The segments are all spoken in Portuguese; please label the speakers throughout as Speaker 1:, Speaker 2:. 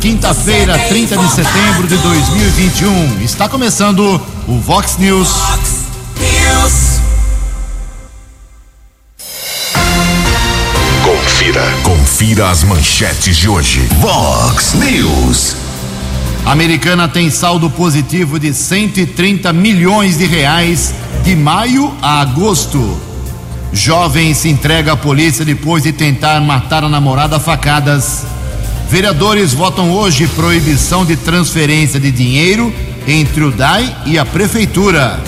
Speaker 1: quinta-feira, 30 de setembro de 2021. Está começando o Vox News.
Speaker 2: Vox News.
Speaker 3: Confira, confira as manchetes de hoje. Vox News.
Speaker 1: A americana tem saldo positivo de 130 milhões de reais de maio a agosto. Jovem se entrega à polícia depois de tentar matar a namorada a facadas. Vereadores votam hoje proibição de transferência de dinheiro entre o DAI e a prefeitura.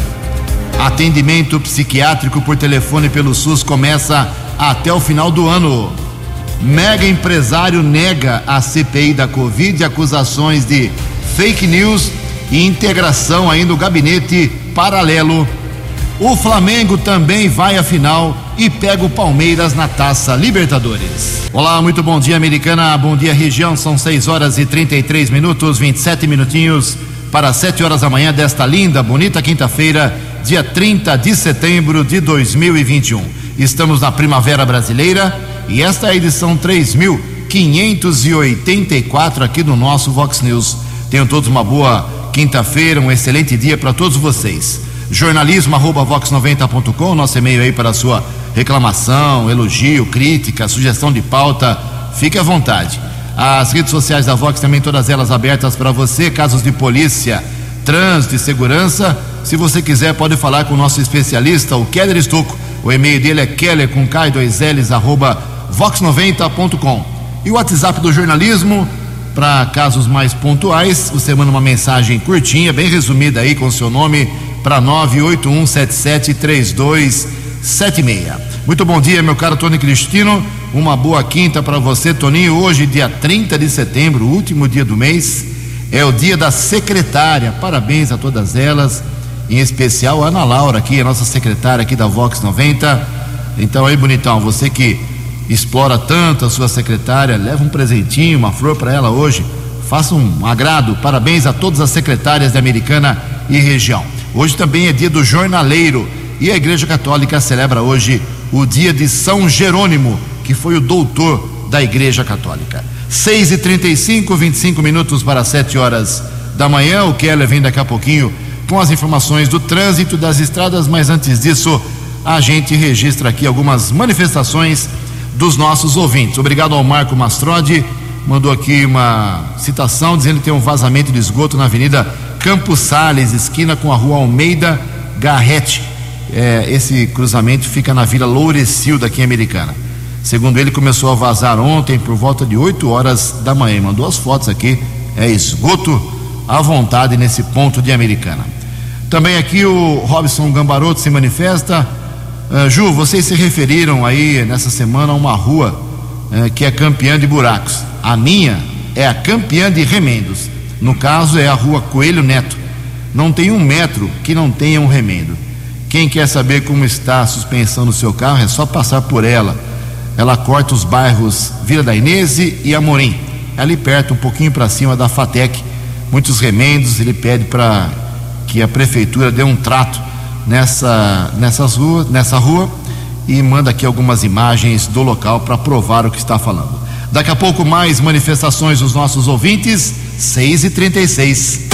Speaker 1: Atendimento psiquiátrico por telefone pelo SUS começa até o final do ano. Mega empresário nega a CPI da Covid acusações de fake news e integração aí no gabinete paralelo. O Flamengo também vai à final e pega o Palmeiras na Taça Libertadores. Olá, muito bom dia, americana. Bom dia, região. São 6 horas e 33 minutos, 27 minutinhos para 7 horas da manhã desta linda, bonita quinta-feira, dia 30 de setembro de 2021. Estamos na Primavera Brasileira e esta é a edição 3584 aqui do nosso Vox News. Tenham todos uma boa quinta-feira, um excelente dia para todos vocês. Jornalismo arroba vox90.com, nosso e-mail aí para a sua reclamação, elogio, crítica, sugestão de pauta, fique à vontade. As redes sociais da Vox também, todas elas abertas para você, casos de polícia, trânsito e segurança. Se você quiser, pode falar com o nosso especialista, o Keller Estocco. O e-mail dele é keller com K2Ls arroba vox90.com. E o WhatsApp do jornalismo, para casos mais pontuais, você manda uma mensagem curtinha, bem resumida aí com o seu nome, para 981773276. Muito bom dia, meu caro Tony Cristino. Uma boa quinta para você, Toninho. Hoje, dia 30 de setembro, último dia do mês, é o dia da secretária. Parabéns a todas elas, em especial a Ana Laura, aqui, a nossa secretária aqui da Vox 90. Então, aí, bonitão, você que explora tanto a sua secretária, leva um presentinho, uma flor para ela hoje. Faça um agrado. Parabéns a todas as secretárias da Americana e região. Hoje também é dia do jornaleiro e a Igreja Católica celebra hoje o dia de São Jerônimo, que foi o doutor da Igreja Católica. 6 e 35 25 minutos para 7 horas da manhã. O Keller vem daqui a pouquinho com as informações do trânsito das estradas, mas antes disso, a gente registra aqui algumas manifestações dos nossos ouvintes. Obrigado ao Marco Mastrodi, mandou aqui uma citação dizendo que tem um vazamento de esgoto na Avenida Campos Sales, esquina com a Rua Almeida Garrete. É, esse cruzamento fica na Vila Lourecilda, aqui em Americana. Segundo ele, começou a vazar ontem por volta de 8 horas da manhã. Mandou as fotos aqui. É esgoto à vontade nesse ponto de Americana. Também aqui o Robson Gambaroto se manifesta. Uh, Ju, vocês se referiram aí nessa semana a uma rua uh, que é campeã de buracos. A minha é a campeã de remendos. No caso, é a rua Coelho Neto. Não tem um metro que não tenha um remendo. Quem quer saber como está a suspensão do seu carro é só passar por ela. Ela corta os bairros Vila da Inese e Amorim. Ali perto, um pouquinho para cima da Fatec. Muitos remendos. Ele pede para que a prefeitura dê um trato nessa, nessas ruas, nessa rua e manda aqui algumas imagens do local para provar o que está falando. Daqui a pouco mais manifestações dos nossos ouvintes, 6 e 36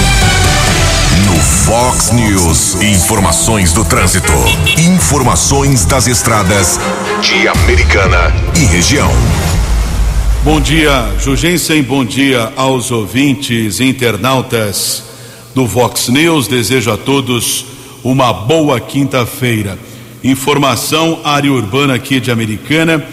Speaker 3: No Fox News, informações do trânsito. Informações das estradas de Americana e região.
Speaker 4: Bom dia, Jugensen. Bom dia aos ouvintes internautas do Vox News. Desejo a todos uma boa quinta-feira. Informação, área urbana aqui de Americana,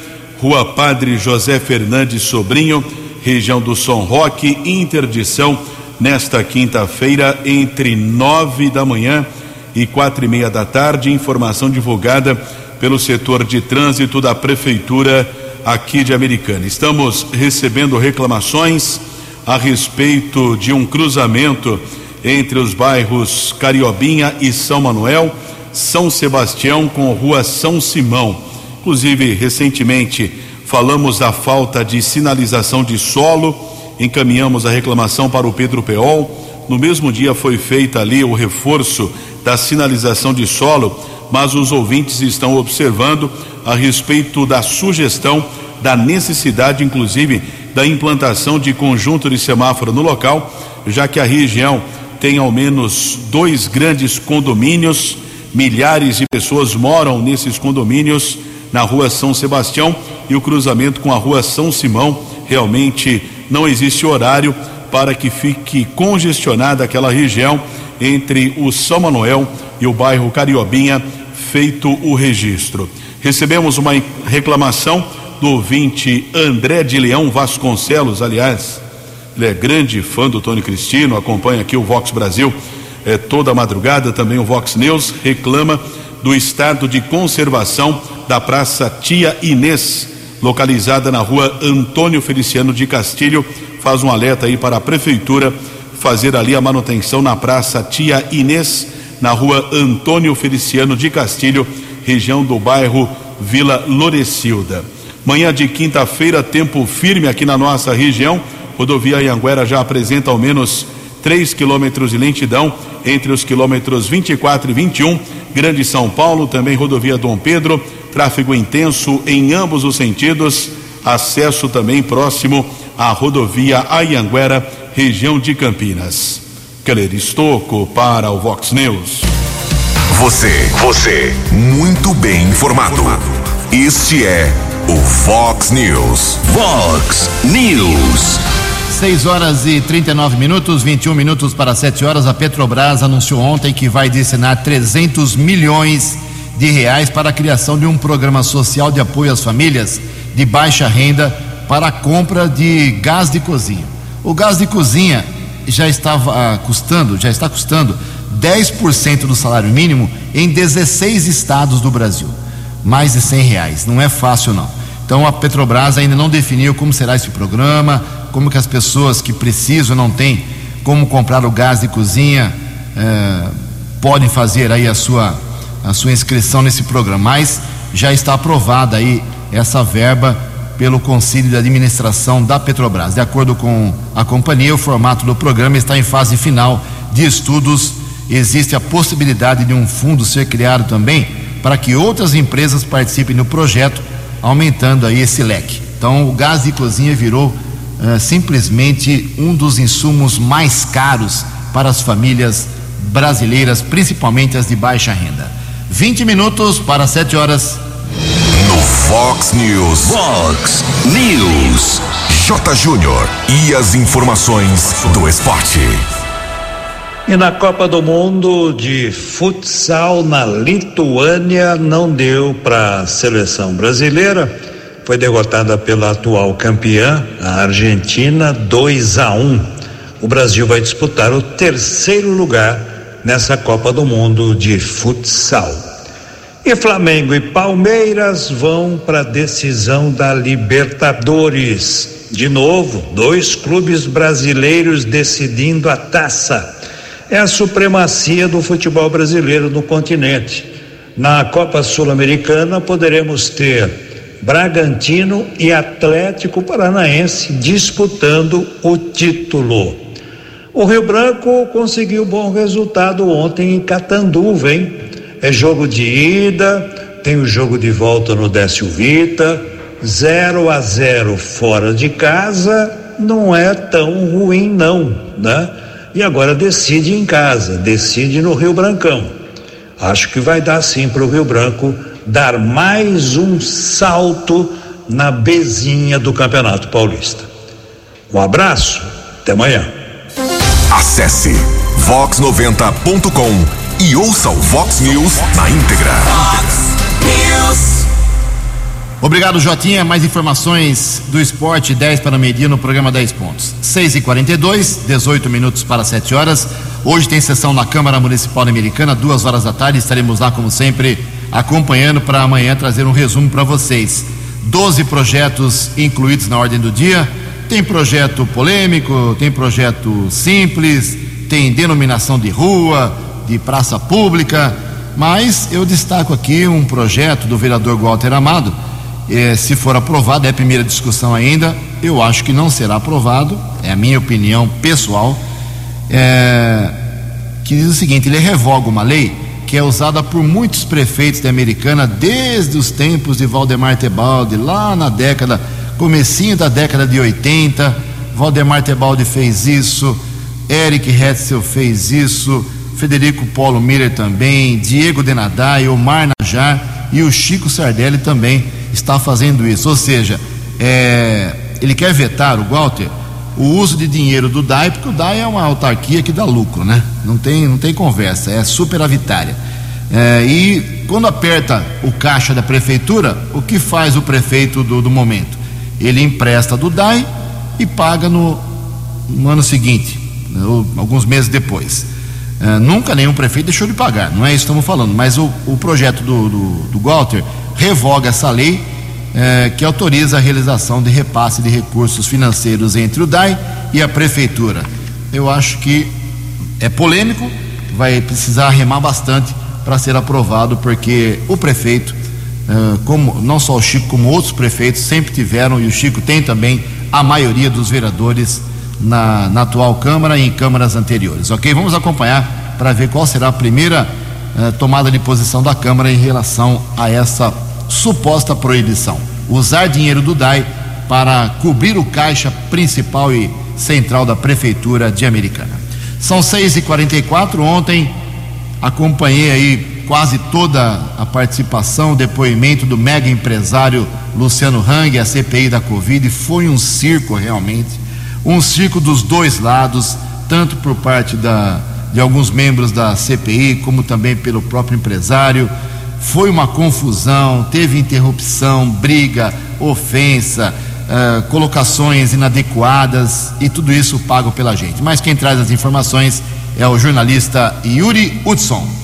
Speaker 4: Rua Padre José Fernandes Sobrinho, região do São Roque, interdição nesta quinta-feira entre nove da manhã e quatro e meia da tarde. Informação divulgada pelo setor de trânsito da prefeitura aqui de Americana. Estamos recebendo reclamações a respeito de um cruzamento entre os bairros Cariobinha e São Manuel, São Sebastião com Rua São Simão. Inclusive, recentemente falamos da falta de sinalização de solo, encaminhamos a reclamação para o Pedro Peol. No mesmo dia foi feita ali o reforço da sinalização de solo, mas os ouvintes estão observando a respeito da sugestão da necessidade, inclusive, da implantação de conjunto de semáforo no local, já que a região tem ao menos dois grandes condomínios, milhares de pessoas moram nesses condomínios na rua São Sebastião e o cruzamento com a rua São Simão. Realmente não existe horário para que fique congestionada aquela região entre o São Manuel e o bairro Cariobinha, feito o registro. Recebemos uma reclamação do ouvinte André de Leão Vasconcelos, aliás, ele é grande fã do Tony Cristino, acompanha aqui o Vox Brasil é, toda a madrugada, também o Vox News, reclama do estado de conservação da Praça Tia Inês, localizada na rua Antônio Feliciano de Castilho. Faz um alerta aí para a prefeitura fazer ali a manutenção na Praça Tia Inês, na rua Antônio Feliciano de Castilho, região do bairro Vila Lorecilda. Manhã de quinta-feira, tempo firme aqui na nossa região. Rodovia Anhanguera já apresenta ao menos 3 quilômetros de lentidão entre os quilômetros 24 e 21. Grande São Paulo, também rodovia Dom Pedro, tráfego intenso em ambos os sentidos. Acesso também próximo à rodovia Anhanguera, região de Campinas. Keller Estocco para o Vox News.
Speaker 3: Você, você, muito bem informado. Este é o Fox News. Fox News.
Speaker 1: 6 horas e 39 minutos, 21 minutos para 7 horas. A Petrobras anunciou ontem que vai destinar 300 milhões de reais para a criação de um programa social de apoio às famílias de baixa renda para a compra de gás de cozinha. O gás de cozinha já estava custando, já está custando 10% do salário mínimo em 16 estados do Brasil. Mais de 100 reais. Não é fácil, não. Então a Petrobras ainda não definiu como será esse programa, como que as pessoas que precisam não têm como comprar o gás de cozinha eh, podem fazer aí a sua a sua inscrição nesse programa. Mas já está aprovada aí essa verba pelo Conselho de Administração da Petrobras. De acordo com a companhia, o formato do programa está em fase final de estudos. Existe a possibilidade de um fundo ser criado também para que outras empresas participem do projeto, aumentando aí esse leque. Então, o gás de cozinha virou uh, simplesmente um dos insumos mais caros para as famílias brasileiras, principalmente as de baixa renda. 20 minutos para 7 horas.
Speaker 3: No Fox News. Fox News. J. Júnior. E as informações do esporte.
Speaker 5: E na Copa do Mundo de futsal na Lituânia não deu para a seleção brasileira. Foi derrotada pela atual campeã, a Argentina, 2 a 1. O Brasil vai disputar o terceiro lugar nessa Copa do Mundo de futsal. E Flamengo e Palmeiras vão para a decisão da Libertadores. De novo, dois clubes brasileiros decidindo a taça é a supremacia do futebol brasileiro no continente. Na Copa Sul-Americana poderemos ter Bragantino e Atlético Paranaense disputando o título. O Rio Branco conseguiu bom resultado ontem em Catanduva, hein? É jogo de ida, tem o jogo de volta no Décio Vita, 0 a 0 fora de casa, não é tão ruim não, né? e agora decide em casa, decide no Rio Brancão. Acho que vai dar sim para o Rio Branco dar mais um salto na bezinha do Campeonato Paulista. Um abraço, até amanhã.
Speaker 3: Acesse vox90.com e ouça o Vox News na íntegra.
Speaker 2: Fox News.
Speaker 1: Obrigado, Jotinha. Mais informações do esporte, 10 para meio-dia no programa 10 pontos. 6 e 42 18 minutos para 7 horas. Hoje tem sessão na Câmara Municipal Americana, duas horas da tarde. Estaremos lá, como sempre, acompanhando para amanhã trazer um resumo para vocês. 12 projetos incluídos na ordem do dia. Tem projeto polêmico, tem projeto simples, tem denominação de rua, de praça pública. Mas eu destaco aqui um projeto do vereador Walter Amado é, se for aprovado, é a primeira discussão ainda, eu acho que não será aprovado, é a minha opinião pessoal, é, que diz o seguinte: ele revoga uma lei que é usada por muitos prefeitos da Americana desde os tempos de Valdemar Tebaldi, lá na década, comecinho da década de 80, Valdemar Tebaldi fez isso, Eric Hetzel fez isso, Federico Paulo Miller também, Diego Denadai, Omar Najar e o Chico Sardelli também está fazendo isso. Ou seja, é, ele quer vetar o Walter o uso de dinheiro do DAI, porque o DAI é uma autarquia que dá lucro, né? Não tem, não tem conversa, é superavitária. É, e quando aperta o caixa da prefeitura, o que faz o prefeito do, do momento? Ele empresta do DAI e paga no, no ano seguinte, né, ou alguns meses depois. É, nunca nenhum prefeito deixou de pagar, não é isso que estamos falando, mas o, o projeto do, do, do Walter revoga essa lei é, que autoriza a realização de repasse de recursos financeiros entre o DAI e a Prefeitura. Eu acho que é polêmico, vai precisar remar bastante para ser aprovado, porque o prefeito, é, como não só o Chico, como outros prefeitos, sempre tiveram, e o Chico tem também a maioria dos vereadores na, na atual Câmara e em câmaras anteriores. Ok? Vamos acompanhar para ver qual será a primeira eh, tomada de posição da Câmara em relação a essa suposta proibição. Usar dinheiro do DAI para cobrir o caixa principal e central da Prefeitura de Americana. São 6h44. Ontem acompanhei aí quase toda a participação, o depoimento do mega empresário Luciano Hang, a CPI da Covid. Foi um circo realmente. Um circo dos dois lados, tanto por parte da, de alguns membros da CPI, como também pelo próprio empresário foi uma confusão, teve interrupção, briga, ofensa, uh, colocações inadequadas e tudo isso pago pela gente. Mas quem traz as informações é o jornalista Yuri Hudson.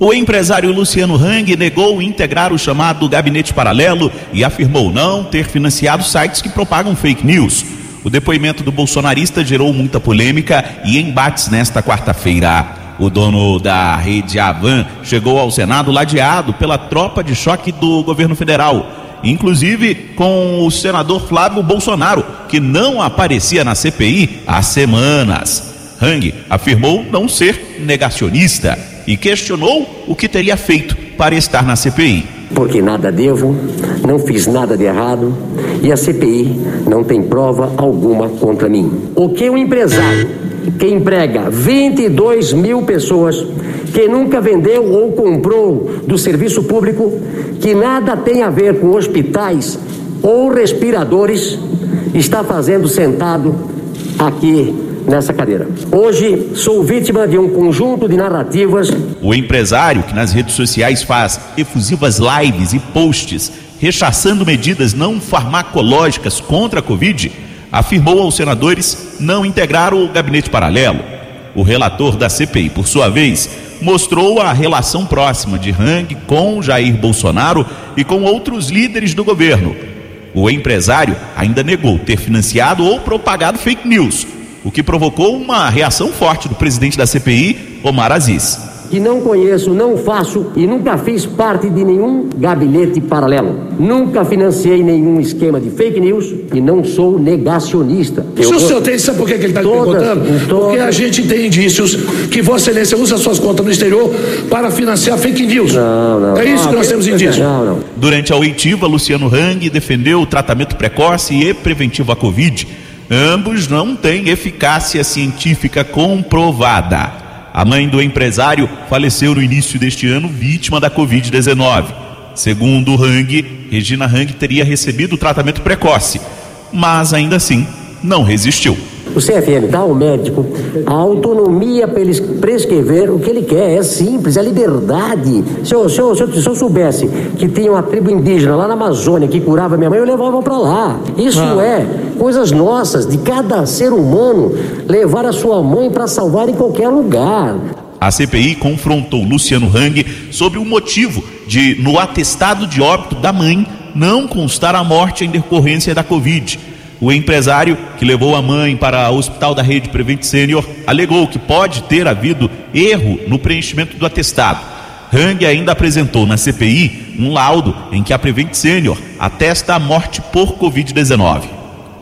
Speaker 6: O empresário Luciano Hang negou integrar o chamado gabinete paralelo e afirmou não ter financiado sites que propagam fake news. O depoimento do bolsonarista gerou muita polêmica e embates nesta quarta-feira. O dono da rede Avan chegou ao Senado ladeado pela tropa de choque do governo federal, inclusive com o senador Flávio Bolsonaro, que não aparecia na CPI há semanas. Hang afirmou não ser negacionista e questionou o que teria feito para estar na CPI.
Speaker 7: Porque nada devo, não fiz nada de errado e a CPI não tem prova alguma contra mim. O que o empresário que emprega 22 mil pessoas, que nunca vendeu ou comprou do serviço público, que nada tem a ver com hospitais ou respiradores, está fazendo sentado aqui nessa cadeira. Hoje sou vítima de um conjunto de narrativas.
Speaker 6: O empresário que nas redes sociais faz efusivas lives e posts rechaçando medidas não farmacológicas contra a Covid afirmou aos senadores não integrar o gabinete paralelo. O relator da CPI, por sua vez, mostrou a relação próxima de Hang com Jair Bolsonaro e com outros líderes do governo. O empresário ainda negou ter financiado ou propagado fake news, o que provocou uma reação forte do presidente da CPI, Omar Aziz
Speaker 7: que não conheço, não faço e nunca fiz parte de nenhum gabinete paralelo. Nunca financiei nenhum esquema de fake news e não sou negacionista.
Speaker 8: Eu o senhor tem, sabe por que, ele está perguntando? Porque a gente tem indícios que Vossa Excelência usa suas contas no exterior para financiar fake news.
Speaker 7: Não, não.
Speaker 8: É isso
Speaker 7: não,
Speaker 8: que nós temos indícios.
Speaker 7: Não, não.
Speaker 6: Durante a oitiva, Luciano Hang defendeu o tratamento precoce e preventivo à Covid. Ambos não têm eficácia científica comprovada. A mãe do empresário faleceu no início deste ano, vítima da Covid-19. Segundo Hang, Regina Hang teria recebido tratamento precoce, mas ainda assim não resistiu.
Speaker 7: O CFM dá ao médico a autonomia para ele prescrever o que ele quer. É simples, é liberdade. Se eu, se eu, se eu, se eu soubesse que tinha uma tribo indígena lá na Amazônia que curava minha mãe, eu levava para lá. Isso ah. é coisas nossas, de cada ser humano levar a sua mãe para salvar em qualquer lugar.
Speaker 6: A CPI confrontou Luciano Hang sobre o motivo de, no atestado de óbito da mãe, não constar a morte em decorrência da Covid. O empresário que levou a mãe para o hospital da rede Prevent Senior alegou que pode ter havido erro no preenchimento do atestado. Hang ainda apresentou na CPI um laudo em que a Prevent Senior atesta a morte por Covid-19.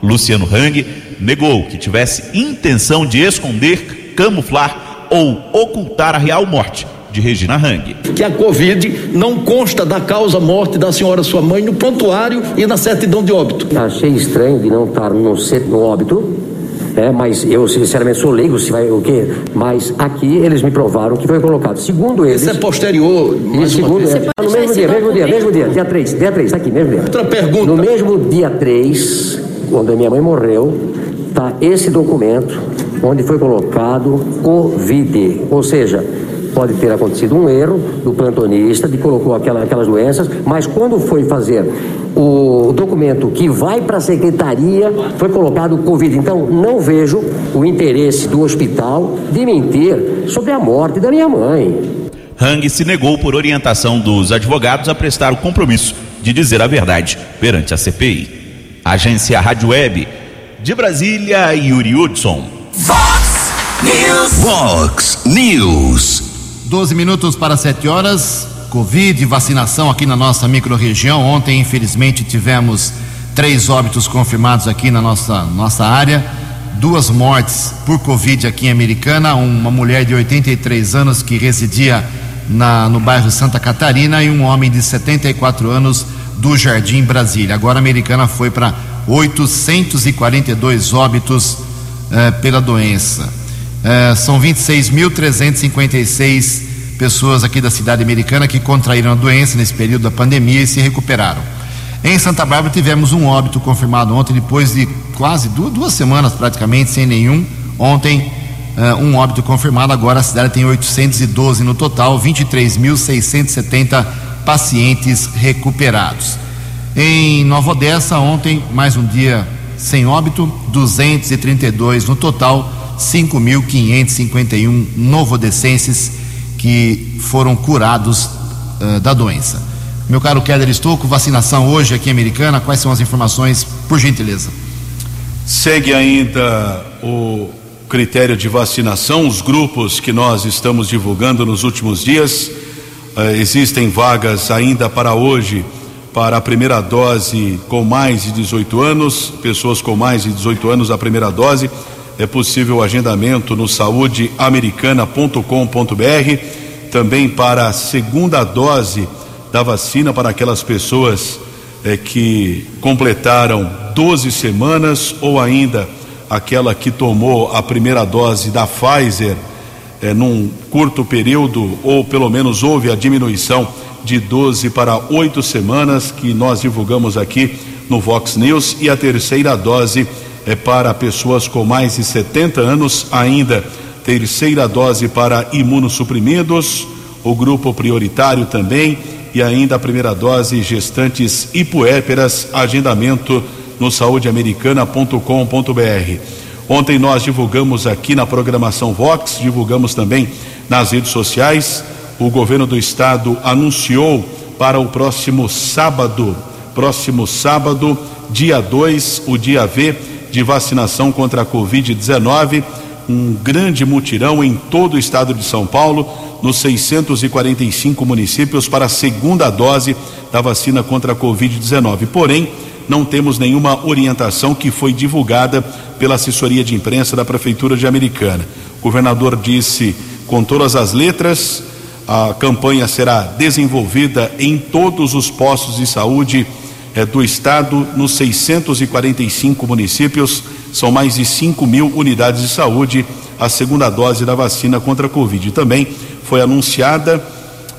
Speaker 6: Luciano Hang negou que tivesse intenção de esconder, camuflar ou ocultar a real morte de Regina Hang.
Speaker 9: Que a Covid não consta da causa morte da senhora sua mãe no prontuário e na certidão de óbito.
Speaker 7: Achei estranho de não estar no, no óbito é, mas eu sinceramente sou leigo se vai o quê? Mas aqui eles me provaram que foi colocado. Segundo eles.
Speaker 9: Isso é posterior.
Speaker 7: E segundo eles, no mesmo dia, mesmo dia, mesmo dia, dia 3, dia 3, tá aqui, mesmo dia.
Speaker 9: Outra pergunta.
Speaker 7: No mesmo dia 3, quando a minha mãe morreu, tá esse documento onde foi colocado Covid, ou seja, pode ter acontecido um erro do plantonista de colocou aquela, aquelas doenças, mas quando foi fazer o documento que vai para a secretaria foi colocado Covid. Então, não vejo o interesse do hospital de mentir sobre a morte da minha mãe.
Speaker 6: Hang se negou por orientação dos advogados a prestar o compromisso de dizer a verdade perante a CPI. Agência Rádio Web de Brasília, Yuri Hudson.
Speaker 2: Fox News.
Speaker 3: Fox News.
Speaker 1: 12 minutos para 7 horas. Covid, vacinação aqui na nossa microrregião. Ontem, infelizmente, tivemos três óbitos confirmados aqui na nossa, nossa área. Duas mortes por Covid aqui em Americana. Uma mulher de 83 anos que residia na, no bairro Santa Catarina e um homem de 74 anos do Jardim Brasília. Agora a Americana foi para 842 óbitos eh, pela doença. Eh, são 26.356 pessoas aqui da cidade americana que contraíram a doença nesse período da pandemia e se recuperaram. Em Santa Bárbara tivemos um óbito confirmado ontem, depois de quase duas, duas semanas praticamente sem nenhum. Ontem, uh, um óbito confirmado. Agora a cidade tem 812 no total, 23.670 pacientes recuperados. Em Nova Odessa, ontem, mais um dia sem óbito, 232 no total, 5.551 novodescenses que foram curados uh, da doença. Meu caro Keller Estouco, vacinação hoje aqui em Americana, quais são as informações, por gentileza?
Speaker 4: Segue ainda o critério de vacinação, os grupos que nós estamos divulgando nos últimos dias. Uh, existem vagas ainda para hoje para a primeira dose com mais de 18 anos, pessoas com mais de 18 anos a primeira dose é possível o agendamento no saudeamericana.com.br, também para a segunda dose da vacina para aquelas pessoas é, que completaram 12 semanas ou ainda aquela que tomou a primeira dose da Pfizer é, num curto período, ou pelo menos houve a diminuição de 12 para 8 semanas, que nós divulgamos aqui no Vox News, e a terceira dose é para pessoas com mais de 70 anos, ainda terceira dose para imunossuprimidos, o grupo prioritário também, e ainda a primeira dose gestantes e puérperas, agendamento no saudeamericana.com.br. Ontem nós divulgamos aqui na programação Vox, divulgamos também nas redes sociais. O governo do estado anunciou para o próximo sábado, próximo sábado, dia 2, o dia V, de vacinação contra a Covid-19, um grande mutirão em todo o estado de São Paulo, nos 645 municípios, para a segunda dose da vacina contra a Covid-19. Porém, não temos nenhuma orientação que foi divulgada pela assessoria de imprensa da Prefeitura de Americana. O governador disse com todas as letras: a campanha será desenvolvida em todos os postos de saúde é, do estado nos 645 municípios. São mais de 5 mil unidades de saúde. A segunda dose da vacina contra a Covid. Também foi anunciada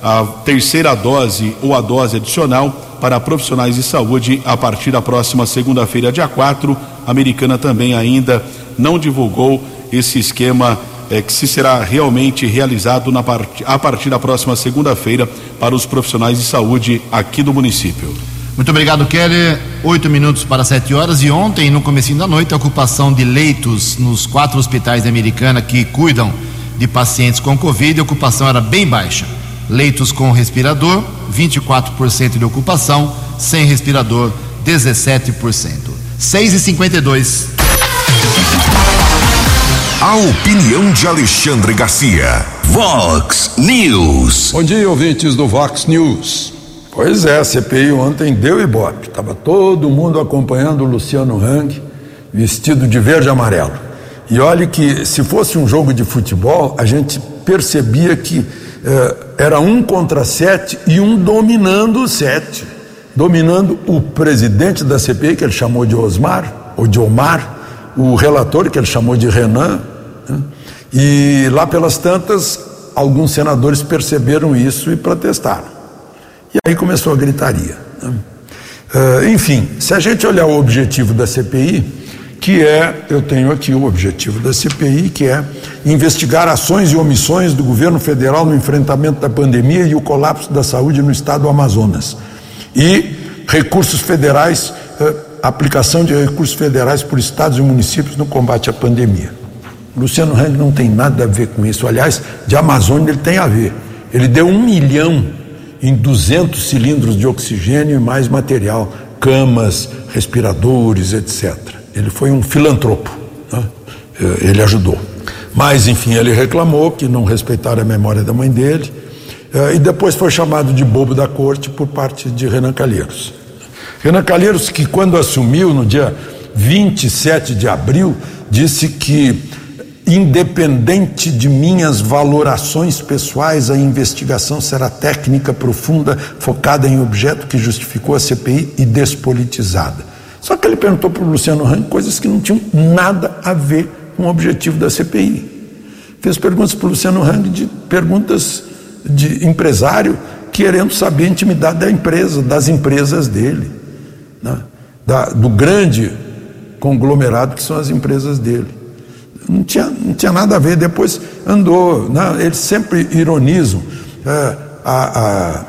Speaker 4: a terceira dose ou a dose adicional para profissionais de saúde a partir da próxima segunda-feira, dia 4. A americana também ainda não divulgou esse esquema é, que se será realmente realizado na part... a partir da próxima segunda-feira para os profissionais de saúde aqui do município.
Speaker 1: Muito obrigado, Kelly. Oito minutos para sete horas. E ontem, no comecinho da noite, a ocupação de leitos nos quatro hospitais da Americana que cuidam de pacientes com Covid, a ocupação era bem baixa. Leitos com respirador, 24% de ocupação, sem respirador, 17%. 6 e 52
Speaker 3: A opinião de Alexandre Garcia. Vox News.
Speaker 10: Bom dia, ouvintes do Vox News. Pois é, a CPI ontem deu ibope. Estava todo mundo acompanhando o Luciano Hang, vestido de verde e amarelo. E olhe que se fosse um jogo de futebol, a gente percebia que eh, era um contra sete e um dominando o sete, dominando o presidente da CPI, que ele chamou de Osmar, ou de Omar, o relator, que ele chamou de Renan, né? e lá pelas tantas, alguns senadores perceberam isso e protestaram. E aí começou a gritaria. Né? Uh, enfim, se a gente olhar o objetivo da CPI, que é, eu tenho aqui o objetivo da CPI, que é investigar ações e omissões do governo federal no enfrentamento da pandemia e o colapso da saúde no estado do Amazonas. E recursos federais, uh, aplicação de recursos federais por estados e municípios no combate à pandemia. Luciano Hang não tem nada a ver com isso. Aliás, de Amazônia ele tem a ver. Ele deu um milhão em 200 cilindros de oxigênio e mais material, camas, respiradores, etc. Ele foi um filantropo, né? Eh, ele ajudou. Mas, enfim, ele reclamou que não respeitaram a memória da mãe dele eh, e depois foi chamado de bobo da corte por parte de Renan Calheiros. Renan Calheiros, que quando assumiu no dia 27 de abril, disse que Independente de minhas valorações pessoais, a investigação será técnica, profunda, focada em objeto que justificou a CPI e despolitizada. Só que ele perguntou para o Luciano Hang coisas que não tinham nada a ver com o objetivo da CPI. Fez perguntas para o Luciano Hang de perguntas de empresário querendo saber a intimidade da empresa, das empresas dele, né? da, do grande conglomerado que são as empresas dele. Não tinha, não tinha nada a ver. Depois andou, né? eles sempre ironizam é, a, a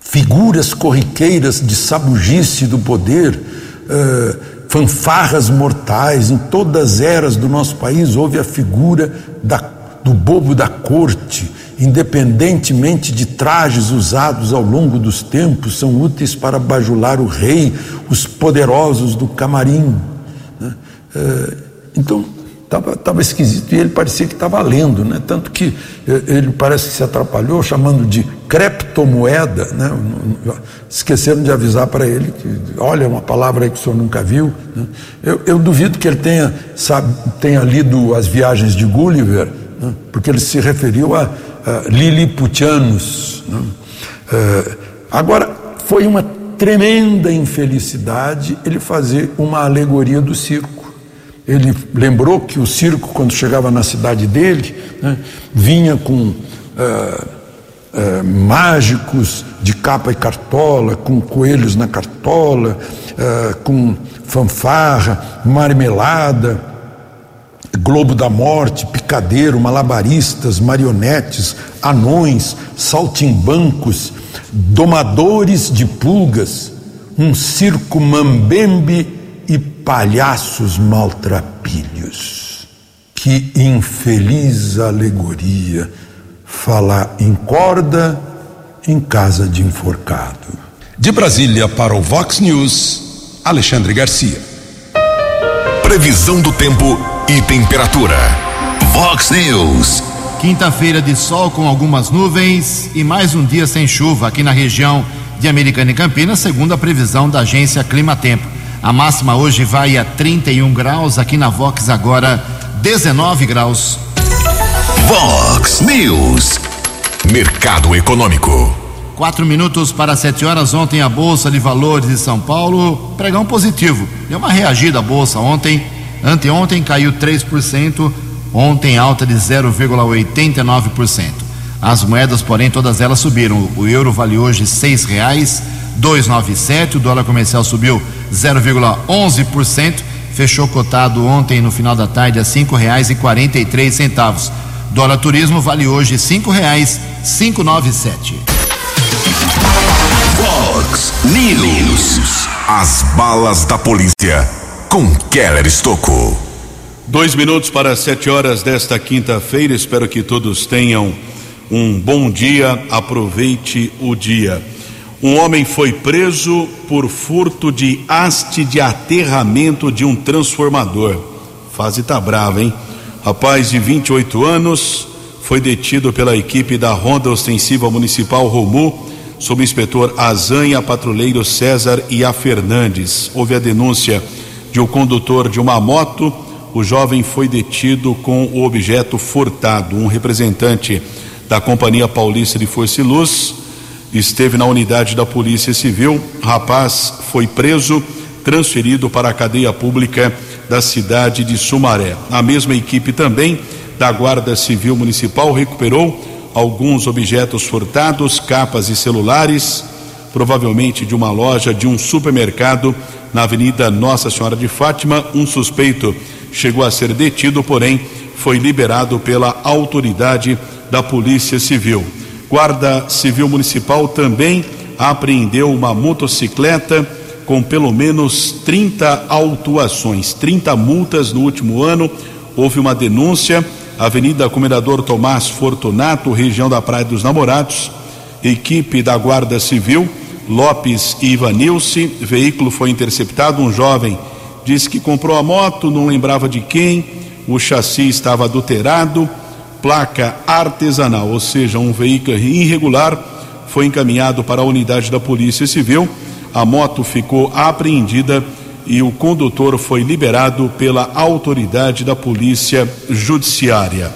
Speaker 10: figuras corriqueiras de sabugice do poder, é, fanfarras mortais. Em todas as eras do nosso país houve a figura da, do bobo da corte, independentemente de trajes usados ao longo dos tempos, são úteis para bajular o rei, os poderosos do camarim. Né? É, então, Estava tava esquisito e ele parecia que estava lendo, né? tanto que eh, ele parece que se atrapalhou chamando de criptomoeda. Né? Esqueceram de avisar para ele que, olha, uma palavra aí que o senhor nunca viu. Né? Eu, eu, duvido que ele tenha, sabe, tenha lido as viagens de Gulliver, né? porque ele se referiu a, a Lilliputianos. Né? Uh, agora, foi uma tremenda infelicidade ele fazer uma alegoria do circo. Ele lembrou que o circo, quando chegava na cidade dele, né, vinha com ah, ah, mágicos de capa e cartola, com coelhos na cartola, ah, com fanfarra, marmelada, globo da morte, picadeiro, malabaristas, marionetes, anões, saltimbancos, domadores de pulgas, um circo mambembe palhaços maltrapilhos. Que infeliz alegoria falar em corda em casa de enforcado.
Speaker 3: De Brasília para o Vox News, Alexandre Garcia. Previsão do tempo e temperatura. Vox News.
Speaker 1: Quinta-feira de sol com algumas nuvens e mais um dia sem chuva aqui na região de Americana e Campinas, segundo a previsão da agência Clima Tempo. A máxima hoje vai a 31 graus, aqui na Vox agora 19 graus.
Speaker 3: Vox News. Mercado Econômico.
Speaker 1: Quatro minutos para sete horas. Ontem a Bolsa de Valores de São Paulo, pregão positivo. Deu uma reagida a Bolsa ontem. Anteontem caiu 3%, ontem alta de 0,89%. As moedas, porém, todas elas subiram. O euro vale hoje seis reais 297, o dólar comercial subiu 0,11%, fechou cotado ontem no final da tarde a cinco reais e quarenta e três centavos. Dólar turismo vale hoje cinco reais cinco nove sete.
Speaker 3: Fox News. As balas da polícia com Keller Estocou.
Speaker 4: Dois minutos para sete horas desta quinta-feira. Espero que todos tenham um bom dia. Aproveite o dia. Um homem foi preso por furto de haste de aterramento de um transformador. Fase tá brava, hein? Rapaz de 28 anos foi detido pela equipe da Ronda Ostensiva Municipal Romu, sob inspetor Azan e a patrulheiro César e a Fernandes. Houve a denúncia de um condutor de uma moto. O jovem foi detido com o objeto furtado. Um representante da Companhia Paulista de Força e Luz esteve na unidade da Polícia Civil. Rapaz foi preso, transferido para a cadeia pública da cidade de Sumaré. A mesma equipe também da Guarda Civil Municipal recuperou alguns objetos furtados, capas e celulares, provavelmente de uma loja de um supermercado na Avenida Nossa Senhora de Fátima. Um suspeito chegou a ser detido, porém foi liberado pela autoridade da Polícia Civil. Guarda Civil Municipal também apreendeu uma motocicleta com pelo menos 30 autuações, 30 multas no último ano. Houve uma denúncia, Avenida Comendador Tomás Fortunato, região da Praia dos Namorados. Equipe da Guarda Civil, Lopes e Ivanilce, veículo foi interceptado. Um jovem disse que comprou a moto, não lembrava de quem, o chassi estava adulterado placa artesanal, ou seja, um veículo irregular, foi encaminhado para a unidade da Polícia Civil. A moto ficou apreendida e o condutor foi liberado pela autoridade da Polícia Judiciária.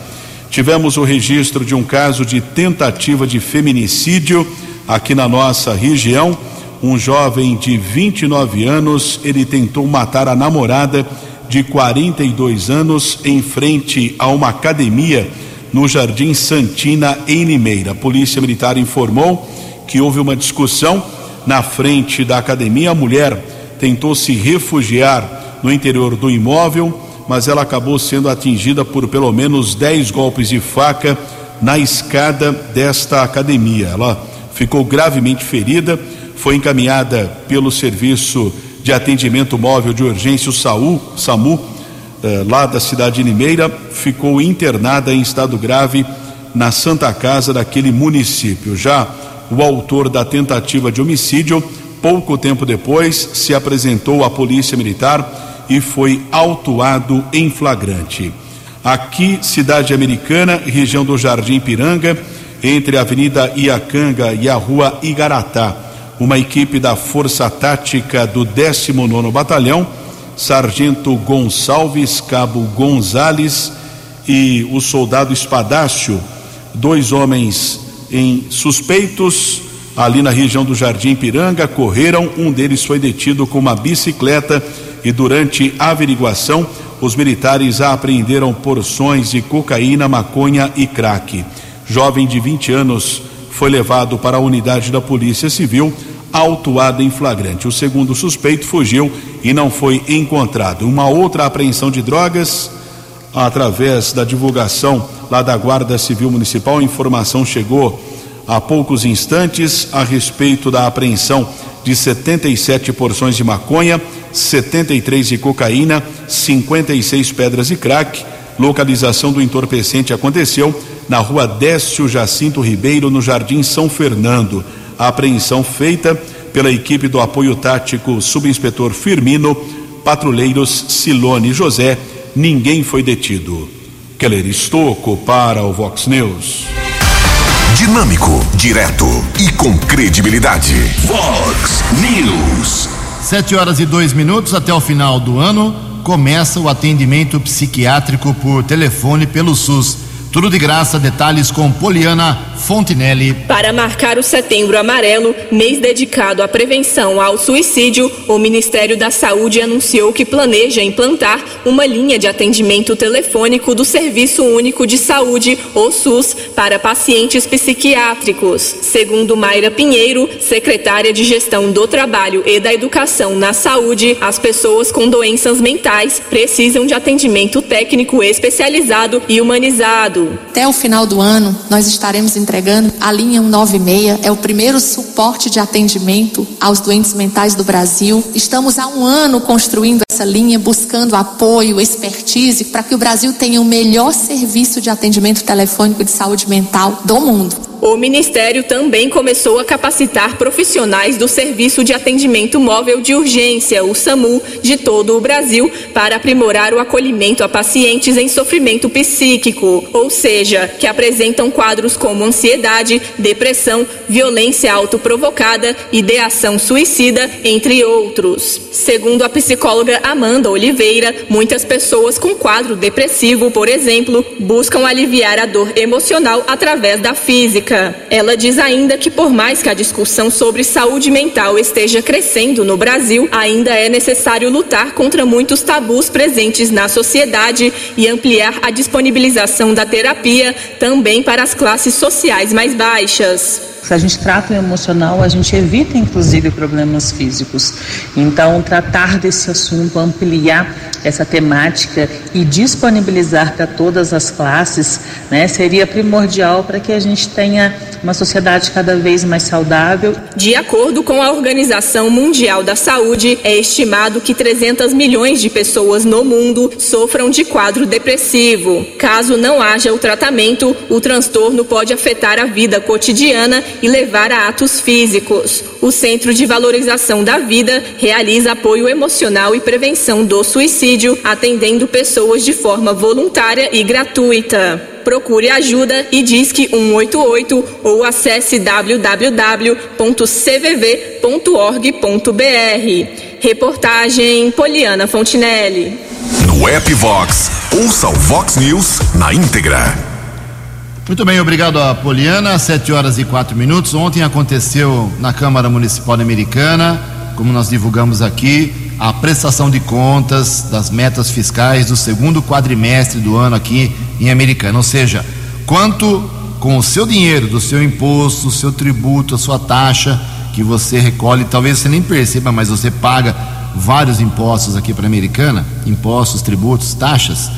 Speaker 4: Tivemos o registro de um caso de tentativa de feminicídio aqui na nossa região. Um jovem de 29 anos, ele tentou matar a namorada de 42 anos em frente a uma academia no Jardim Santina, em Limeira. A Polícia Militar informou que houve uma discussão na frente da academia. A mulher tentou se refugiar no interior do imóvel, mas ela acabou sendo atingida por pelo menos 10 golpes de faca na escada desta academia. Ela ficou gravemente ferida, foi encaminhada pelo serviço de atendimento móvel de urgência, o SAMU, lá da cidade de Limeira, ficou internada em estado grave na Santa Casa daquele município. Já o autor da tentativa de homicídio, pouco tempo depois, se apresentou à Polícia Militar e foi autuado em flagrante. Aqui, cidade americana, região do Jardim Piranga, entre a Avenida Iacanga e a Rua Igaratá, uma equipe da Força Tática do 19 Batalhão Sargento Gonçalves, Cabo Gonzales e o soldado Espadácio, dois homens em suspeitos ali na região do Jardim Piranga, correram, um deles foi detido com uma bicicleta e durante a averiguação os militares apreenderam porções de cocaína, maconha e crack. Jovem de 20 anos foi levado para a unidade da Polícia Civil autuado em flagrante. O segundo suspeito fugiu e não foi encontrado. Uma outra apreensão de drogas, através da divulgação lá da Guarda Civil Municipal, a informação chegou há poucos instantes a respeito da apreensão de 77 porções de maconha, 73 de cocaína, 56 pedras de crack. Localização do entorpecente aconteceu na rua Décio Jacinto Ribeiro, no Jardim São Fernando a apreensão feita pela equipe do apoio tático subinspetor Firmino, patrulheiros Silone e José, ninguém foi detido. Keller Estocco para o Vox News.
Speaker 3: Dinâmico, direto e com credibilidade. Vox News.
Speaker 1: Sete horas e dois minutos até o final do ano começa o atendimento psiquiátrico por telefone pelo SUS tudo de graça, detalhes com Poliana Fontinelli.
Speaker 11: Para marcar o Setembro Amarelo, mês dedicado à prevenção ao suicídio, o Ministério da Saúde anunciou que planeja implantar uma linha de atendimento telefônico do Serviço Único de Saúde, o SUS, para pacientes psiquiátricos. Segundo Mayra Pinheiro, secretária de Gestão do Trabalho e da Educação na Saúde, as pessoas com doenças mentais precisam de atendimento técnico especializado e humanizado.
Speaker 12: Até o final do ano, nós estaremos entregando a linha 196, é o primeiro suporte de atendimento aos doentes mentais do Brasil. Estamos há um ano construindo essa linha, buscando apoio, expertise, para que o Brasil tenha o melhor serviço de atendimento telefônico de saúde mental do mundo.
Speaker 11: O Ministério também começou a capacitar profissionais do Serviço de Atendimento Móvel de Urgência, o SAMU, de todo o Brasil, para aprimorar o acolhimento a pacientes em sofrimento psíquico, ou seja, que apresentam quadros como ansiedade, depressão, violência autoprovocada, ideação suicida, entre outros. Segundo a psicóloga Amanda Oliveira, muitas pessoas com quadro depressivo, por exemplo, buscam aliviar a dor emocional através da física. Ela diz ainda que, por mais que a discussão sobre saúde mental esteja crescendo no Brasil, ainda é necessário lutar contra muitos tabus presentes na sociedade e ampliar a disponibilização da terapia também para as classes sociais mais baixas.
Speaker 13: Se a gente trata o emocional, a gente evita inclusive problemas físicos. Então, tratar desse assunto, ampliar essa temática e disponibilizar para todas as classes, né, seria primordial para que a gente tenha uma sociedade cada vez mais saudável.
Speaker 11: De acordo com a Organização Mundial da Saúde, é estimado que 300 milhões de pessoas no mundo sofram de quadro depressivo. Caso não haja o tratamento, o transtorno pode afetar a vida cotidiana e levar a atos físicos. O Centro de Valorização da Vida realiza apoio emocional e prevenção do suicídio, atendendo pessoas de forma voluntária e gratuita. Procure ajuda e disque 188 ou acesse www.cvv.org.br. Reportagem Poliana Fontinelli.
Speaker 3: No app Vox, ouça o Vox News na íntegra.
Speaker 1: Muito bem, obrigado a Poliana. Sete horas e quatro minutos. Ontem aconteceu na Câmara Municipal Americana, como nós divulgamos aqui, a prestação de contas das metas fiscais do segundo quadrimestre do ano aqui em Americana. Ou seja, quanto com o seu dinheiro, do seu imposto, o seu tributo, a sua taxa que você recolhe, talvez você nem perceba, mas você paga vários impostos aqui para Americana, impostos, tributos, taxas.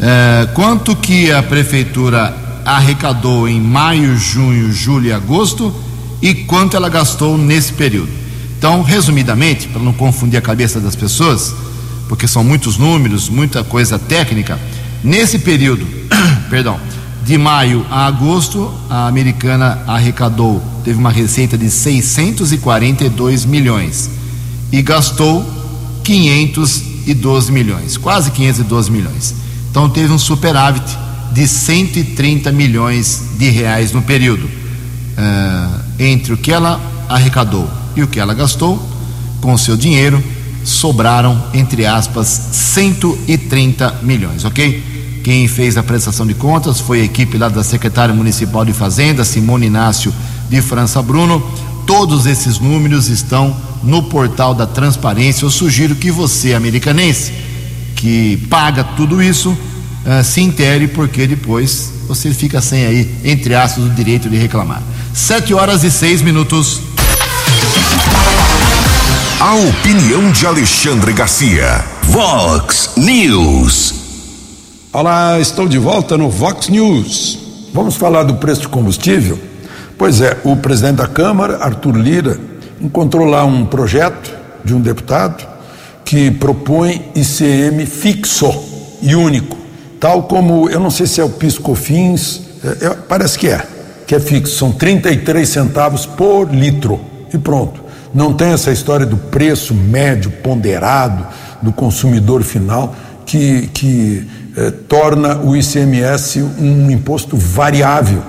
Speaker 1: É, quanto que a prefeitura arrecadou em maio, junho, julho e agosto e quanto ela gastou nesse período. Então, resumidamente, para não confundir a cabeça das pessoas, porque são muitos números, muita coisa técnica, nesse período, perdão, de maio a agosto, a americana arrecadou, teve uma receita de 642 milhões e gastou 512 milhões, quase 512 milhões. Então teve um superávit de 130 milhões de reais no período. Uh, entre o que ela arrecadou e o que ela gastou, com o seu dinheiro, sobraram, entre aspas, 130 milhões, ok? Quem fez a prestação de contas foi a equipe lá da secretária municipal de Fazenda, Simone Inácio de França Bruno. Todos esses números estão no portal da transparência. Eu sugiro que você, americanense, que paga tudo isso, uh, se intere, porque depois você fica sem aí, entre aspas, o direito de reclamar. Sete horas e seis minutos.
Speaker 3: A opinião de Alexandre Garcia. Vox News.
Speaker 10: Olá, estou de volta no Vox News. Vamos falar do preço de combustível? Pois é, o presidente da Câmara, Arthur Lira, encontrou lá um projeto de um deputado que propõe ICM fixo e único tal como, eu não sei se é o Piscofins, é, é, parece que é, que é fixo, são 33 centavos por litro e pronto. Não tem essa história do preço médio ponderado do consumidor final que, que é, torna o ICMS um imposto variável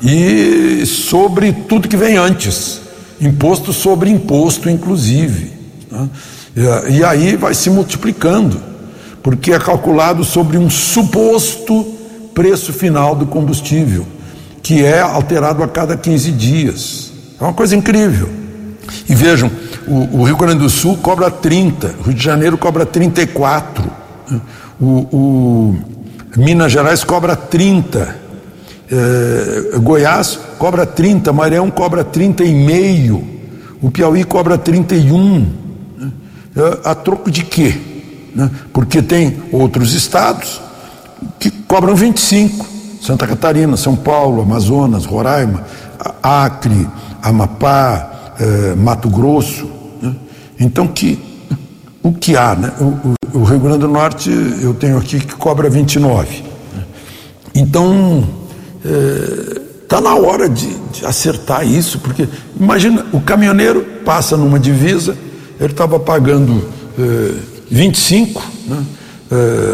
Speaker 10: e sobre tudo que vem antes, imposto sobre imposto, inclusive. Né? E, e aí vai se multiplicando porque é calculado sobre um suposto preço final do combustível, que é alterado a cada 15 dias. É uma coisa incrível. E vejam, o, o Rio Grande do Sul cobra 30, o Rio de Janeiro cobra 34, o, o Minas Gerais cobra 30, é, Goiás cobra 30, Maranhão cobra 30,5, o Piauí cobra 31. É, a troco de quê? né? porque tem outros estados que cobram 25. Santa Catarina, São Paulo, Amazonas, Roraima, Acre, Amapá, eh, Mato Grosso. Né? Então, que, o que há? Né? O, o, o, Rio Grande do Norte, eu tenho aqui que cobra 29. Né? Então, está eh, na hora de, pode acertar isso, porque imagina, o caminhoneiro passa numa divisa, ele estava pagando eh, 25, né?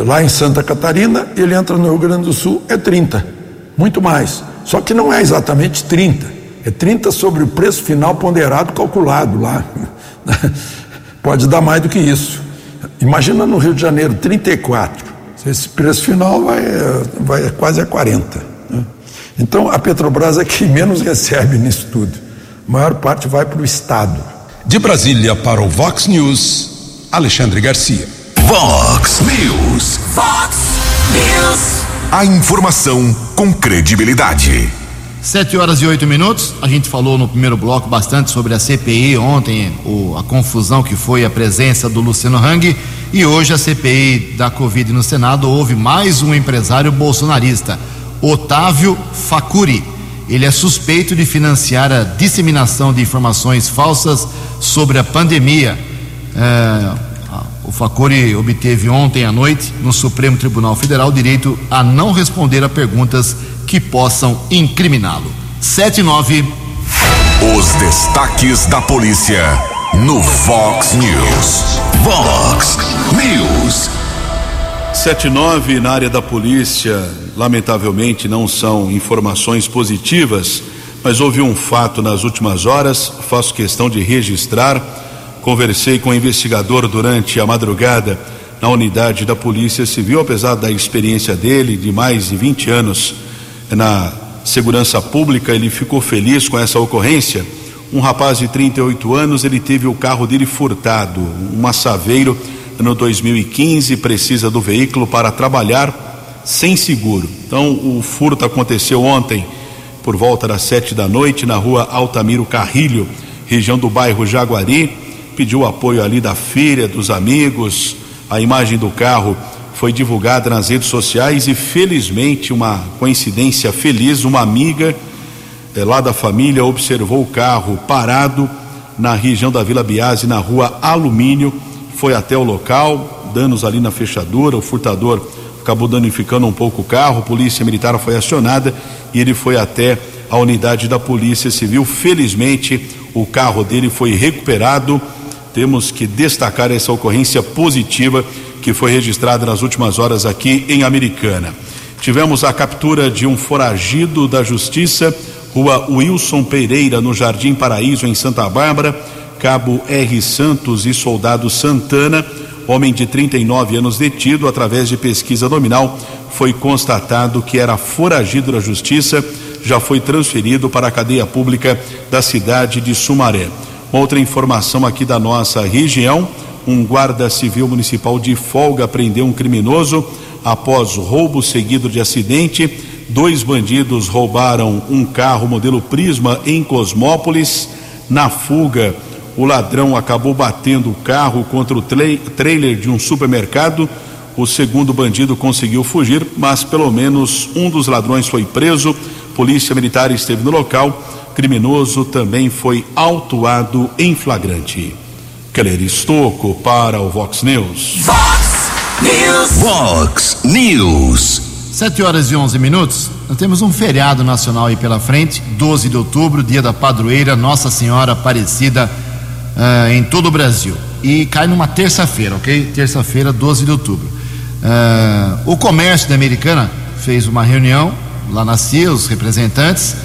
Speaker 10: lá em Santa Catarina, ele entra no Rio Grande do Sul, é 30, muito mais. Só que não é exatamente 30, é 30 sobre o preço final ponderado calculado lá. Pode dar mais do que isso. Imagina no Rio de Janeiro, 34. Esse preço final vai, vai quase a 40. Né? Então a Petrobras é quem menos recebe nisso tudo. A maior parte vai para o Estado.
Speaker 3: De Brasília para o Vox News, Alexandre Garcia. Vox News.
Speaker 2: Vox News.
Speaker 3: A informação com credibilidade.
Speaker 1: Sete horas e oito minutos. A gente falou no primeiro bloco bastante sobre a CPI ontem, o, a confusão que foi a presença do Luciano Hang. E hoje a CPI da Covid no Senado houve mais um empresário bolsonarista, Otávio Facuri. Ele é suspeito de financiar a disseminação de informações falsas sobre a pandemia. É, o Facuri obteve ontem à noite no Supremo Tribunal Federal o direito a não responder a perguntas que possam incriminá-lo. 79.
Speaker 3: Os destaques da polícia no Vox News. Vox News.
Speaker 4: 79 na área da polícia, lamentavelmente não são informações positivas, mas houve um fato nas últimas horas, faço questão de registrar. Conversei com o investigador durante a madrugada na unidade da Polícia Civil, apesar da experiência dele de mais de 20 anos na segurança pública, ele ficou feliz com essa ocorrência. Um rapaz de 38 anos, ele teve o carro dele furtado, um Saveiro, no 2015, precisa do veículo para trabalhar sem seguro. Então, o furto aconteceu ontem por volta das sete da noite na rua Altamiro Carrilho, região do bairro Jaguari. Pediu apoio ali da filha, dos amigos. A imagem do carro foi divulgada nas redes sociais e felizmente uma coincidência feliz, uma amiga eh, lá da família observou o carro parado na região da Vila Biase, na rua Alumínio, foi até o local, danos ali na fechadura, o furtador acabou danificando um pouco o carro, a polícia militar foi acionada e ele foi até a unidade da Polícia Civil. Felizmente, o carro dele foi recuperado. Temos que destacar essa ocorrência positiva que foi registrada nas últimas horas aqui em Americana. Tivemos a captura de um foragido da Justiça, rua Wilson Pereira, no Jardim Paraíso, em Santa Bárbara. Cabo R. Santos e soldado Santana, homem de 39 anos detido, através de pesquisa nominal, foi constatado que era foragido da Justiça, já foi transferido para a cadeia pública da cidade de Sumaré. Outra informação aqui da nossa região um guarda civil municipal de folga prendeu um criminoso após roubo seguido de acidente. Dois bandidos roubaram um carro modelo Prisma em Cosmópolis. Na fuga, o ladrão acabou batendo o carro contra o tra trailer de um supermercado. O segundo bandido conseguiu fugir, mas pelo menos um dos ladrões foi preso. Polícia Militar esteve no local. Criminoso também foi autuado em flagrante. Keller Estocco para o Vox News.
Speaker 2: Vox News.
Speaker 3: Vox News.
Speaker 1: 7 horas e 11 minutos. Nós temos um feriado nacional aí pela frente, 12 de outubro, dia da padroeira Nossa Senhora Aparecida uh, em todo o Brasil. E cai numa terça-feira, ok? Terça-feira, 12 de outubro. Uh, o comércio da Americana fez uma reunião lá na CIA, os representantes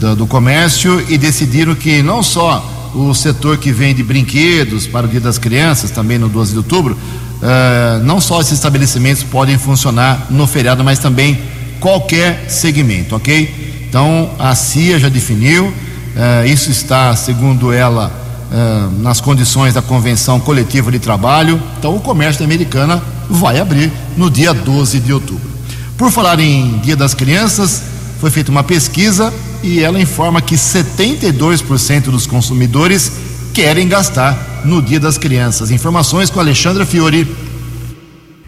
Speaker 1: do, do comércio, e decidiram que não só o setor que vende brinquedos para o Dia das Crianças, também no 12 de outubro, uh, não só esses estabelecimentos podem funcionar no feriado, mas também qualquer segmento, ok? Então a CIA já definiu, uh, isso está, segundo ela, uh, nas condições da Convenção Coletiva de Trabalho. Então o comércio da Americana vai abrir no dia 12 de outubro. Por falar em Dia das Crianças, foi feita uma pesquisa e ela informa que 72% dos consumidores querem gastar no Dia das Crianças. Informações com Alexandra Fiore.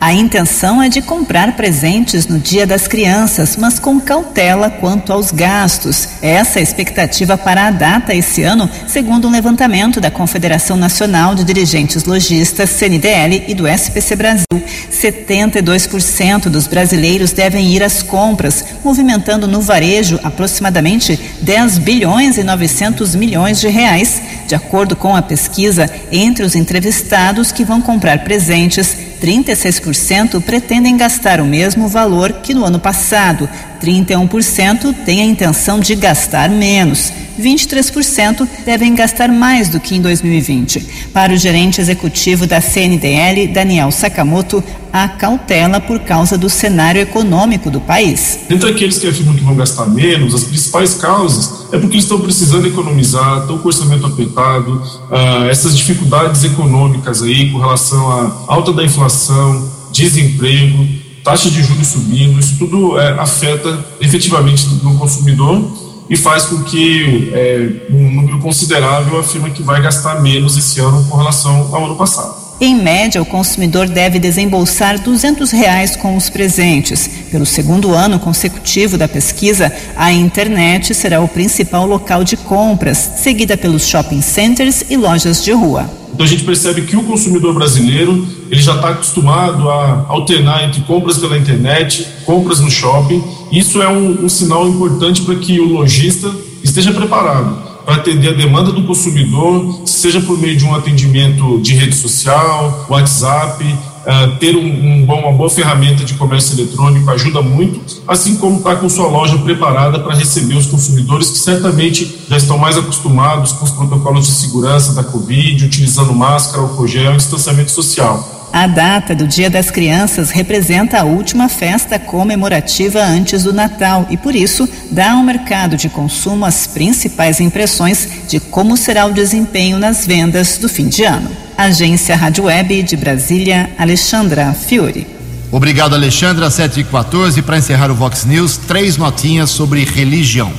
Speaker 14: A intenção é de comprar presentes no Dia das Crianças, mas com cautela quanto aos gastos. Essa é a expectativa para a data esse ano, segundo um levantamento da Confederação Nacional de Dirigentes Logistas, CNDL, e do SPC Brasil. 72% dos brasileiros devem ir às compras, movimentando no varejo aproximadamente 10 bilhões e 900 milhões de reais, de acordo com a pesquisa entre os entrevistados que vão comprar presentes 36% pretendem gastar o mesmo valor que no ano passado, 31% têm a intenção de gastar menos, 23% devem gastar mais do que em 2020. Para o gerente executivo da CNDL, Daniel Sakamoto, há cautela por causa do cenário econômico do país.
Speaker 15: Dentre aqueles que afirmam que vão gastar menos, as principais causas é porque eles estão precisando economizar, estão com orçamento apertado, uh, essas dificuldades econômicas aí com relação à alta da inflação, desemprego, taxa de juros subindo, isso tudo é, afeta efetivamente no consumidor e faz com que é, um número considerável afirma que vai gastar menos esse ano com relação ao ano passado.
Speaker 14: Em média, o consumidor deve desembolsar 200 reais com os presentes. Pelo segundo ano consecutivo da pesquisa, a internet será o principal local de compras, seguida pelos shopping centers e lojas de rua.
Speaker 15: Então a gente percebe que o consumidor brasileiro ele já está acostumado a alternar entre compras pela internet, compras no shopping. Isso é um, um sinal importante para que o lojista esteja preparado para atender a demanda do consumidor, seja por meio de um atendimento de rede social, WhatsApp, uh, ter um, um, bom, uma boa ferramenta de comércio eletrônico ajuda muito, assim como estar tá com sua loja preparada para receber os consumidores que certamente já estão mais acostumados com os protocolos de segurança da Covid, utilizando máscara, álcool gel distanciamento social.
Speaker 14: A data do Dia das Crianças representa a última festa comemorativa antes do Natal e, por isso, dá ao mercado de consumo as principais impressões de como será o desempenho nas vendas do fim de ano. Agência Rádio Web de Brasília, Alexandra Fiore.
Speaker 1: Obrigado, Alexandra. 7 e 14 Para encerrar o Vox News, três notinhas sobre religião.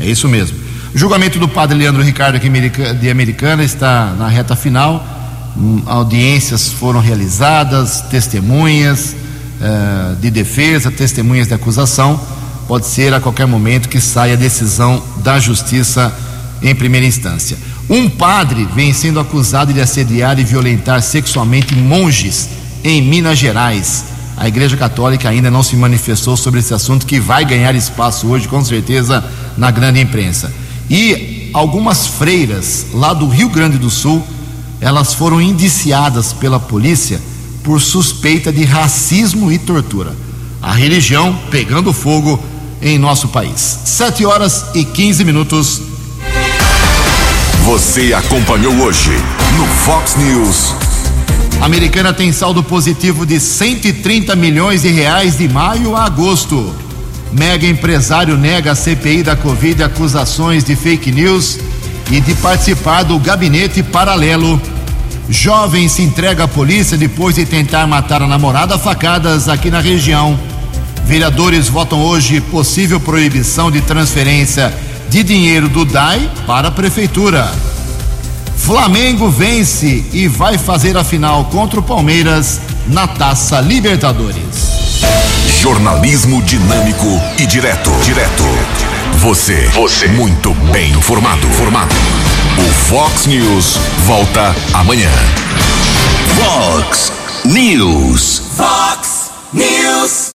Speaker 1: É isso mesmo. O julgamento do padre Leandro Ricardo de Americana está na reta final audiências foram realizadas, testemunhas uh, de defesa, testemunhas de acusação. Pode ser a qualquer momento que saia a decisão da justiça em primeira instância. Um padre vem sendo acusado de assediar e violentar sexualmente monges em Minas Gerais. A Igreja Católica ainda não se manifestou sobre esse assunto que vai ganhar espaço hoje, com certeza, na grande imprensa. E algumas freiras lá do Rio Grande do Sul elas foram indiciadas pela polícia por suspeita de racismo e tortura. A religião pegando fogo em nosso país. 7 horas e 15 minutos.
Speaker 3: Você acompanhou hoje no Fox News.
Speaker 1: A americana tem saldo positivo de 130 milhões de reais de maio a agosto. Mega empresário nega a CPI da Covid acusações de fake news e de participar do gabinete paralelo. Jovem se entrega à polícia depois de tentar matar a namorada facadas aqui na região. Vereadores votam hoje possível proibição de transferência de dinheiro do DAI para a prefeitura. Flamengo vence e vai fazer a final contra o Palmeiras na Taça Libertadores.
Speaker 3: Jornalismo dinâmico e direto. Direto. Você. Você. Muito bem informado. Formado. O Fox News volta amanhã.
Speaker 2: Fox News. Fox News.